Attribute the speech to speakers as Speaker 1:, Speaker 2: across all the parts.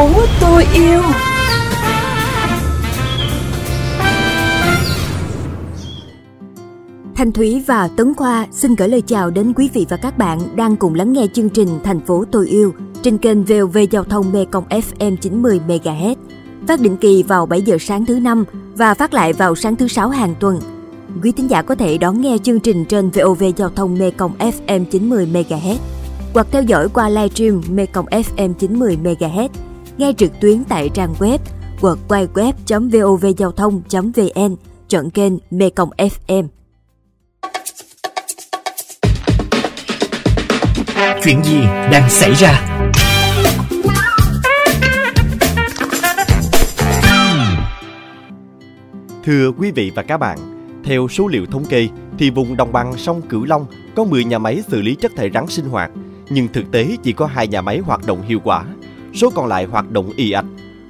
Speaker 1: phố tôi yêu
Speaker 2: Thanh Thúy và Tấn Khoa xin gửi lời chào đến quý vị và các bạn đang cùng lắng nghe chương trình Thành phố tôi yêu trên kênh VOV Giao thông Mê Công FM 90 MHz, phát định kỳ vào 7 giờ sáng thứ năm và phát lại vào sáng thứ sáu hàng tuần. Quý thính giả có thể đón nghe chương trình trên VOV Giao thông Mê Công FM 90 MHz hoặc theo dõi qua livestream Mê Công FM 90 MHz, nghe trực tuyến tại trang web www.vovgiao thông.vn, chọn kênh Mê Công FM.
Speaker 3: Chuyện gì đang xảy ra?
Speaker 4: Thưa quý vị và các bạn, theo số liệu thống kê thì vùng đồng bằng sông Cửu Long có 10 nhà máy xử lý chất thải rắn sinh hoạt, nhưng thực tế chỉ có hai nhà máy hoạt động hiệu quả, số còn lại hoạt động ì ạch.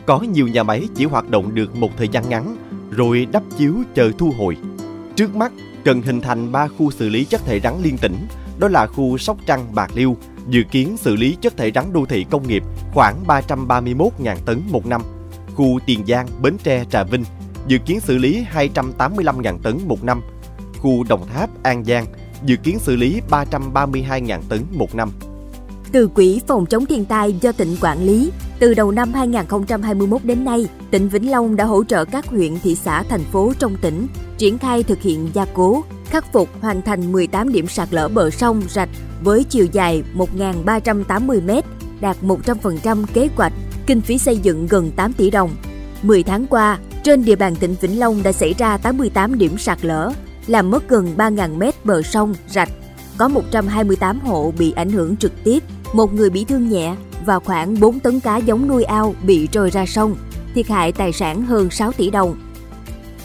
Speaker 4: Có nhiều nhà máy chỉ hoạt động được một thời gian ngắn rồi đắp chiếu chờ thu hồi. Trước mắt cần hình thành 3 khu xử lý chất thải rắn liên tỉnh, đó là khu Sóc Trăng, Bạc Liêu, dự kiến xử lý chất thải rắn đô thị công nghiệp khoảng 331.000 tấn một năm. Khu Tiền Giang, Bến Tre, Trà Vinh dự kiến xử lý 285.000 tấn một năm. Khu Đồng Tháp, An Giang dự kiến xử lý 332.000 tấn một năm.
Speaker 2: Từ Quỹ phòng chống thiên tai do tỉnh quản lý, từ đầu năm 2021 đến nay, tỉnh Vĩnh Long đã hỗ trợ các huyện, thị xã, thành phố trong tỉnh triển khai thực hiện gia cố, khắc phục hoàn thành 18 điểm sạt lở bờ sông, rạch với chiều dài 1.380 m, đạt 100% kế hoạch, kinh phí xây dựng gần 8 tỷ đồng. 10 tháng qua, trên địa bàn tỉnh Vĩnh Long đã xảy ra 88 điểm sạt lở, làm mất gần 3.000 mét bờ sông, rạch. Có 128 hộ bị ảnh hưởng trực tiếp, một người bị thương nhẹ và khoảng 4 tấn cá giống nuôi ao bị trôi ra sông, thiệt hại tài sản hơn 6 tỷ đồng.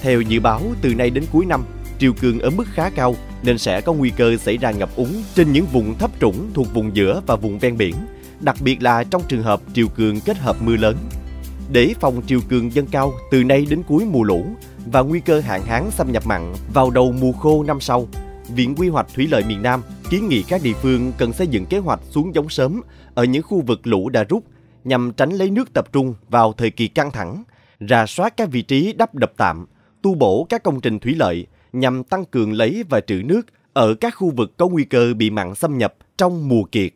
Speaker 4: Theo dự báo, từ nay đến cuối năm, triều cường ở mức khá cao nên sẽ có nguy cơ xảy ra ngập úng trên những vùng thấp trũng thuộc vùng giữa và vùng ven biển, đặc biệt là trong trường hợp triều cường kết hợp mưa lớn. Để phòng triều cường dâng cao từ nay đến cuối mùa lũ và nguy cơ hạn hán xâm nhập mặn vào đầu mùa khô năm sau, Viện Quy hoạch Thủy lợi miền Nam kiến nghị các địa phương cần xây dựng kế hoạch xuống giống sớm ở những khu vực lũ đã rút nhằm tránh lấy nước tập trung vào thời kỳ căng thẳng, rà soát các vị trí đắp đập tạm, tu bổ các công trình thủy lợi nhằm tăng cường lấy và trữ nước ở các khu vực có nguy cơ bị mặn xâm nhập trong mùa kiệt.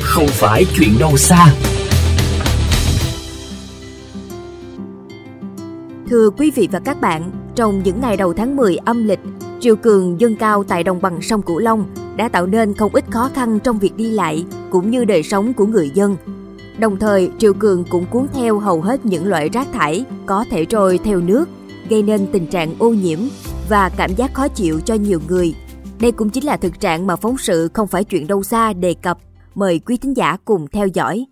Speaker 3: Không phải chuyện đâu xa.
Speaker 2: Thưa quý vị và các bạn, trong những ngày đầu tháng 10 âm lịch, triều cường dâng cao tại đồng bằng sông Cửu Long đã tạo nên không ít khó khăn trong việc đi lại cũng như đời sống của người dân. Đồng thời, triều cường cũng cuốn theo hầu hết những loại rác thải có thể trôi theo nước, gây nên tình trạng ô nhiễm và cảm giác khó chịu cho nhiều người. Đây cũng chính là thực trạng mà phóng sự không phải chuyện đâu xa đề cập. Mời quý thính giả cùng theo dõi.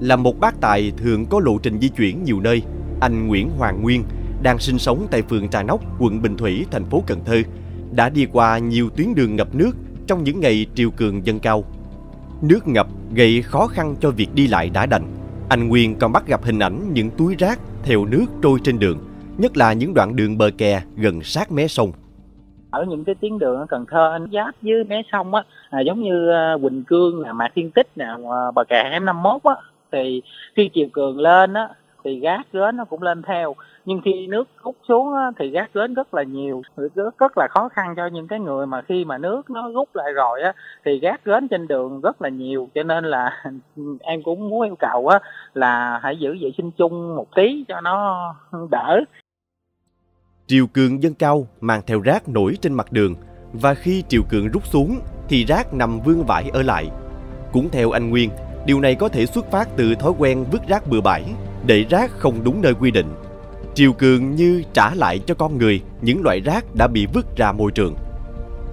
Speaker 4: Là một bác tài thường có lộ trình di chuyển nhiều nơi, anh Nguyễn Hoàng Nguyên đang sinh sống tại phường Trà Nóc, quận Bình Thủy, thành phố Cần Thơ, đã đi qua nhiều tuyến đường ngập nước trong những ngày triều cường dâng cao. Nước ngập gây khó khăn cho việc đi lại đã đành. Anh Nguyên còn bắt gặp hình ảnh những túi rác theo nước trôi trên đường, nhất là những đoạn đường bờ kè gần sát mé sông.
Speaker 5: Ở những cái tuyến đường ở Cần Thơ giáp với mé sông á, à, giống như ờ, Quỳnh Cương, là Mạc Thiên Tích, nè, bờ kè hẻm 51 á, thì khi chiều cường lên á, thì gác rến nó cũng lên theo nhưng khi nước rút xuống á, thì gác đến rất là nhiều rất, rất là khó khăn cho những cái người mà khi mà nước nó rút lại rồi á thì gác đến trên đường rất là nhiều cho nên là em cũng muốn yêu cầu á là hãy giữ vệ sinh chung một tí cho nó đỡ
Speaker 4: Triều cường dâng cao mang theo rác nổi trên mặt đường và khi triều cường rút xuống thì rác nằm vương vãi ở lại. Cũng theo anh Nguyên, điều này có thể xuất phát từ thói quen vứt rác bừa bãi, để rác không đúng nơi quy định. Triều cường như trả lại cho con người những loại rác đã bị vứt ra môi trường.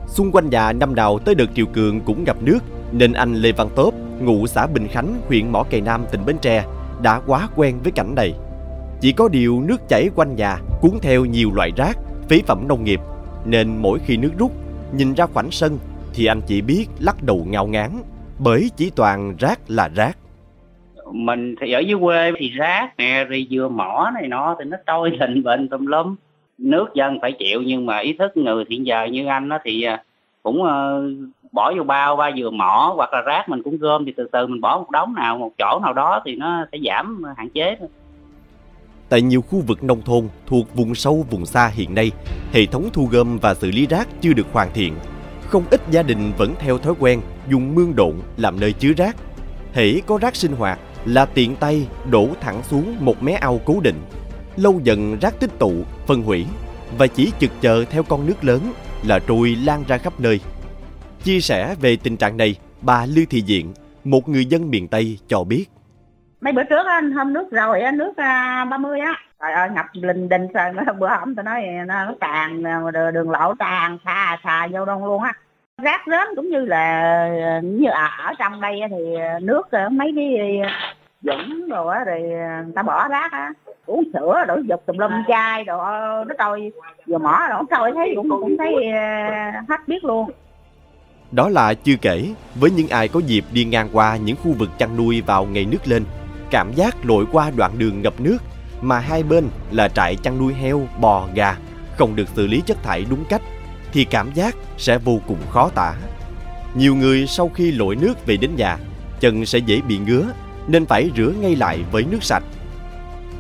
Speaker 4: Xung quanh nhà năm nào tới đợt triều cường cũng gặp nước nên anh Lê Văn Tốp, ngụ xã Bình Khánh, huyện Mỏ Cày Nam, tỉnh Bến Tre đã quá quen với cảnh này. Chỉ có điều nước chảy quanh nhà cuốn theo nhiều loại rác, phế phẩm nông nghiệp nên mỗi khi nước rút, nhìn ra khoảnh sân thì anh chỉ biết lắc đầu ngao ngán bởi chỉ toàn rác là rác
Speaker 6: mình thì ở dưới quê thì rác nè rồi dừa mỏ này nọ thì nó trôi lình bệnh tùm lum nước dân phải chịu nhưng mà ý thức người hiện giờ như anh nó thì à, cũng ờ, bỏ vô bao ba dừa mỏ hoặc là rác mình cũng gom thì từ từ mình bỏ một đống nào một chỗ nào đó thì nó sẽ giảm hạn chế thôi
Speaker 4: Tại nhiều khu vực nông thôn thuộc vùng sâu vùng xa hiện nay, hệ thống thu gom và xử lý rác chưa được hoàn thiện. Không ít gia đình vẫn theo thói quen dùng mương độn làm nơi chứa rác. Hễ có rác sinh hoạt là tiện tay đổ thẳng xuống một mé ao cố định. Lâu dần rác tích tụ, phân hủy và chỉ chực chờ theo con nước lớn là trôi lan ra khắp nơi. Chia sẻ về tình trạng này, bà Lưu Thị Diện, một người dân miền Tây cho biết
Speaker 1: mấy bữa trước anh hôm nước rồi nước à, 30 á trời ơi ngập lình đình rồi bữa hôm tôi nói nó, tràn à, đường, đường lộ tràn xà xà vô đông luôn á rác rến cũng như là à, như ở trong đây thì nước mấy cái dũng rồi á rồi à, người ta bỏ rác á uống sữa đổi dục tùm lum chai đồ nó trôi vừa mỏ rồi trôi thấy cũng cũng thấy à, hết biết luôn
Speaker 4: đó là chưa kể với những ai có dịp đi ngang qua những khu vực chăn nuôi vào ngày nước lên cảm giác lội qua đoạn đường ngập nước mà hai bên là trại chăn nuôi heo, bò, gà không được xử lý chất thải đúng cách thì cảm giác sẽ vô cùng khó tả. Nhiều người sau khi lội nước về đến nhà, chân sẽ dễ bị ngứa nên phải rửa ngay lại với nước sạch.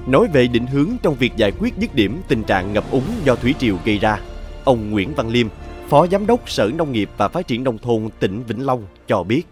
Speaker 4: Nói về định hướng trong việc giải quyết dứt điểm tình trạng ngập úng do thủy triều gây ra, ông Nguyễn Văn Liêm, Phó Giám đốc Sở Nông nghiệp và Phát triển Nông thôn tỉnh Vĩnh Long cho biết.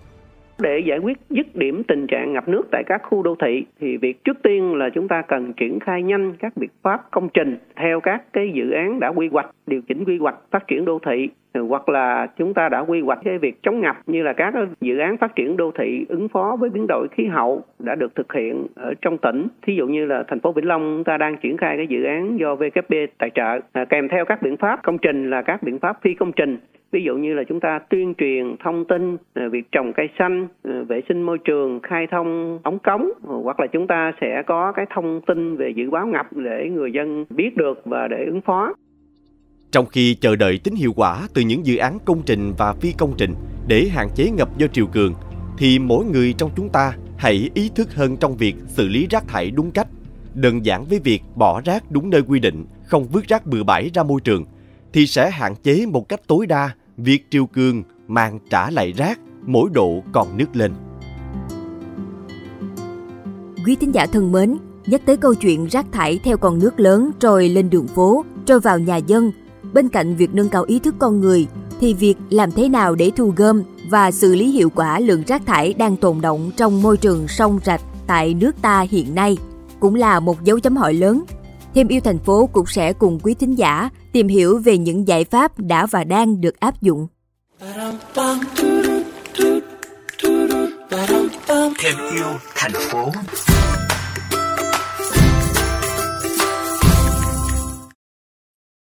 Speaker 7: Để giải quyết dứt điểm tình trạng ngập nước tại các khu đô thị thì việc trước tiên là chúng ta cần triển khai nhanh các biện pháp công trình theo các cái dự án đã quy hoạch, điều chỉnh quy hoạch phát triển đô thị hoặc là chúng ta đã quy hoạch cái việc chống ngập như là các dự án phát triển đô thị ứng phó với biến đổi khí hậu đã được thực hiện ở trong tỉnh. Thí dụ như là thành phố Vĩnh Long chúng ta đang triển khai cái dự án do VKB tài trợ à, kèm theo các biện pháp công trình là các biện pháp phi công trình ví dụ như là chúng ta tuyên truyền thông tin ờ, việc trồng cây xanh ờ, vệ sinh môi trường, khai thông ống cống ờ, hoặc là chúng ta sẽ có cái thông tin về dự báo ngập để người dân biết được và để ứng phó.
Speaker 4: Trong khi chờ đợi tính hiệu quả từ những dự án công trình và phi công trình để hạn chế ngập do triều cường, thì mỗi người trong chúng ta hãy ý thức hơn trong việc xử lý rác thải đúng cách, đơn giản với việc bỏ rác đúng nơi quy định, không vứt rác bừa bãi ra môi trường thì sẽ hạn chế một cách tối đa việc triều cường mang trả lại rác mỗi độ còn nước lên.
Speaker 2: Quý thính giả thân mến, nhắc tới câu chuyện rác thải theo con nước lớn trôi lên đường phố, trôi vào nhà dân, bên cạnh việc nâng cao ý thức con người thì việc làm thế nào để thu gom và xử lý hiệu quả lượng rác thải đang tồn động trong môi trường sông rạch tại nước ta hiện nay cũng là một dấu chấm hỏi lớn Thêm yêu thành phố cũng sẽ cùng quý thính giả tìm hiểu về những giải pháp đã và đang được áp dụng.
Speaker 3: Thêm yêu thành phố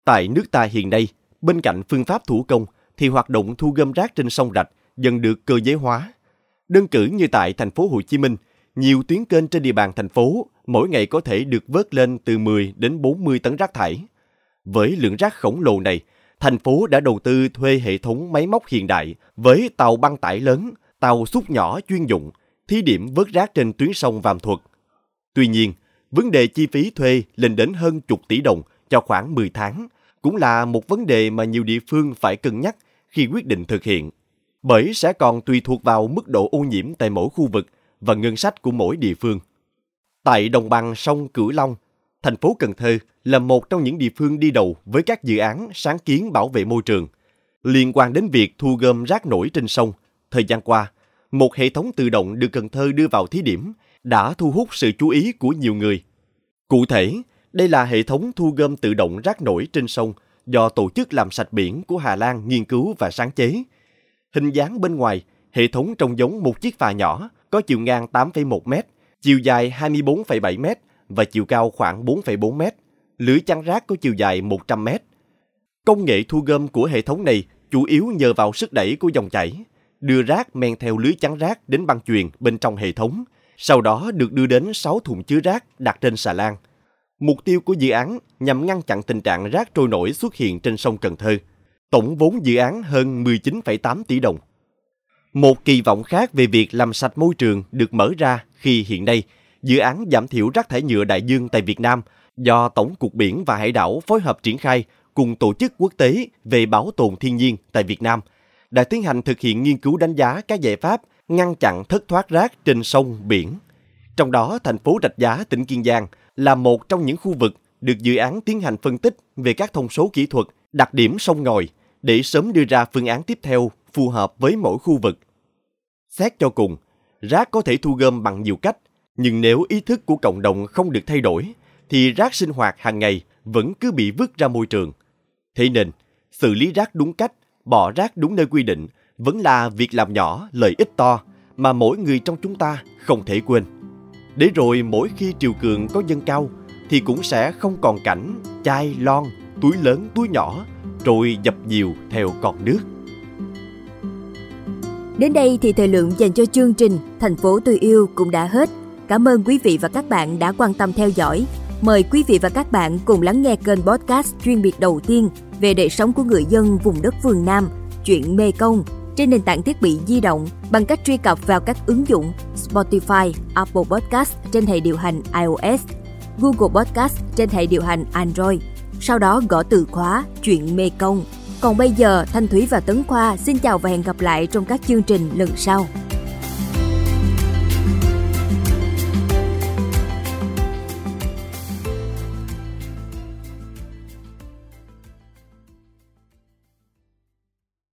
Speaker 4: Tại nước ta hiện nay, bên cạnh phương pháp thủ công thì hoạt động thu gom rác trên sông rạch dần được cơ giới hóa. Đơn cử như tại thành phố Hồ Chí Minh, nhiều tuyến kênh trên địa bàn thành phố mỗi ngày có thể được vớt lên từ 10 đến 40 tấn rác thải. Với lượng rác khổng lồ này, thành phố đã đầu tư thuê hệ thống máy móc hiện đại với tàu băng tải lớn, tàu xúc nhỏ chuyên dụng, thí điểm vớt rác trên tuyến sông Vàm Thuật. Tuy nhiên, vấn đề chi phí thuê lên đến hơn chục tỷ đồng cho khoảng 10 tháng cũng là một vấn đề mà nhiều địa phương phải cân nhắc khi quyết định thực hiện. Bởi sẽ còn tùy thuộc vào mức độ ô nhiễm tại mỗi khu vực và ngân sách của mỗi địa phương. Tại đồng bằng sông Cửu Long, thành phố Cần Thơ là một trong những địa phương đi đầu với các dự án sáng kiến bảo vệ môi trường. Liên quan đến việc thu gom rác nổi trên sông, thời gian qua, một hệ thống tự động được Cần Thơ đưa vào thí điểm đã thu hút sự chú ý của nhiều người. Cụ thể, đây là hệ thống thu gom tự động rác nổi trên sông do Tổ chức Làm sạch biển của Hà Lan nghiên cứu và sáng chế. Hình dáng bên ngoài, hệ thống trông giống một chiếc phà nhỏ có chiều ngang 8,1m, chiều dài 24,7m và chiều cao khoảng 4,4m. Lưới chắn rác có chiều dài 100m. Công nghệ thu gom của hệ thống này chủ yếu nhờ vào sức đẩy của dòng chảy, đưa rác men theo lưới chắn rác đến băng chuyền bên trong hệ thống, sau đó được đưa đến 6 thùng chứa rác đặt trên xà lan. Mục tiêu của dự án nhằm ngăn chặn tình trạng rác trôi nổi xuất hiện trên sông Cần Thơ. Tổng vốn dự án hơn 19,8 tỷ đồng. Một kỳ vọng khác về việc làm sạch môi trường được mở ra khi hiện nay dự án giảm thiểu rác thải nhựa đại dương tại Việt Nam do Tổng cục Biển và Hải đảo phối hợp triển khai cùng tổ chức quốc tế về bảo tồn thiên nhiên tại Việt Nam đã tiến hành thực hiện nghiên cứu đánh giá các giải pháp ngăn chặn thất thoát rác trên sông, biển. Trong đó, thành phố Rạch Giá, tỉnh Kiên Giang là một trong những khu vực được dự án tiến hành phân tích về các thông số kỹ thuật, đặc điểm sông ngòi để sớm đưa ra phương án tiếp theo phù hợp với mỗi khu vực. Xét cho cùng, rác có thể thu gom bằng nhiều cách, nhưng nếu ý thức của cộng đồng không được thay đổi, thì rác sinh hoạt hàng ngày vẫn cứ bị vứt ra môi trường. Thế nên, xử lý rác đúng cách, bỏ rác đúng nơi quy định vẫn là việc làm nhỏ lợi ích to mà mỗi người trong chúng ta không thể quên. Để rồi mỗi khi triều cường có dâng cao thì cũng sẽ không còn cảnh chai lon, túi lớn túi nhỏ rồi dập dìu theo con nước.
Speaker 2: Đến đây thì thời lượng dành cho chương trình Thành phố tôi yêu cũng đã hết. Cảm ơn quý vị và các bạn đã quan tâm theo dõi. Mời quý vị và các bạn cùng lắng nghe kênh podcast chuyên biệt đầu tiên về đời sống của người dân vùng đất phương Nam, chuyện Mê Công trên nền tảng thiết bị di động bằng cách truy cập vào các ứng dụng Spotify, Apple Podcast trên hệ điều hành iOS, Google Podcast trên hệ điều hành Android. Sau đó gõ từ khóa chuyện Mê Công. Còn bây giờ, Thanh Thúy và Tấn Khoa xin chào và hẹn gặp lại trong các chương trình lần sau.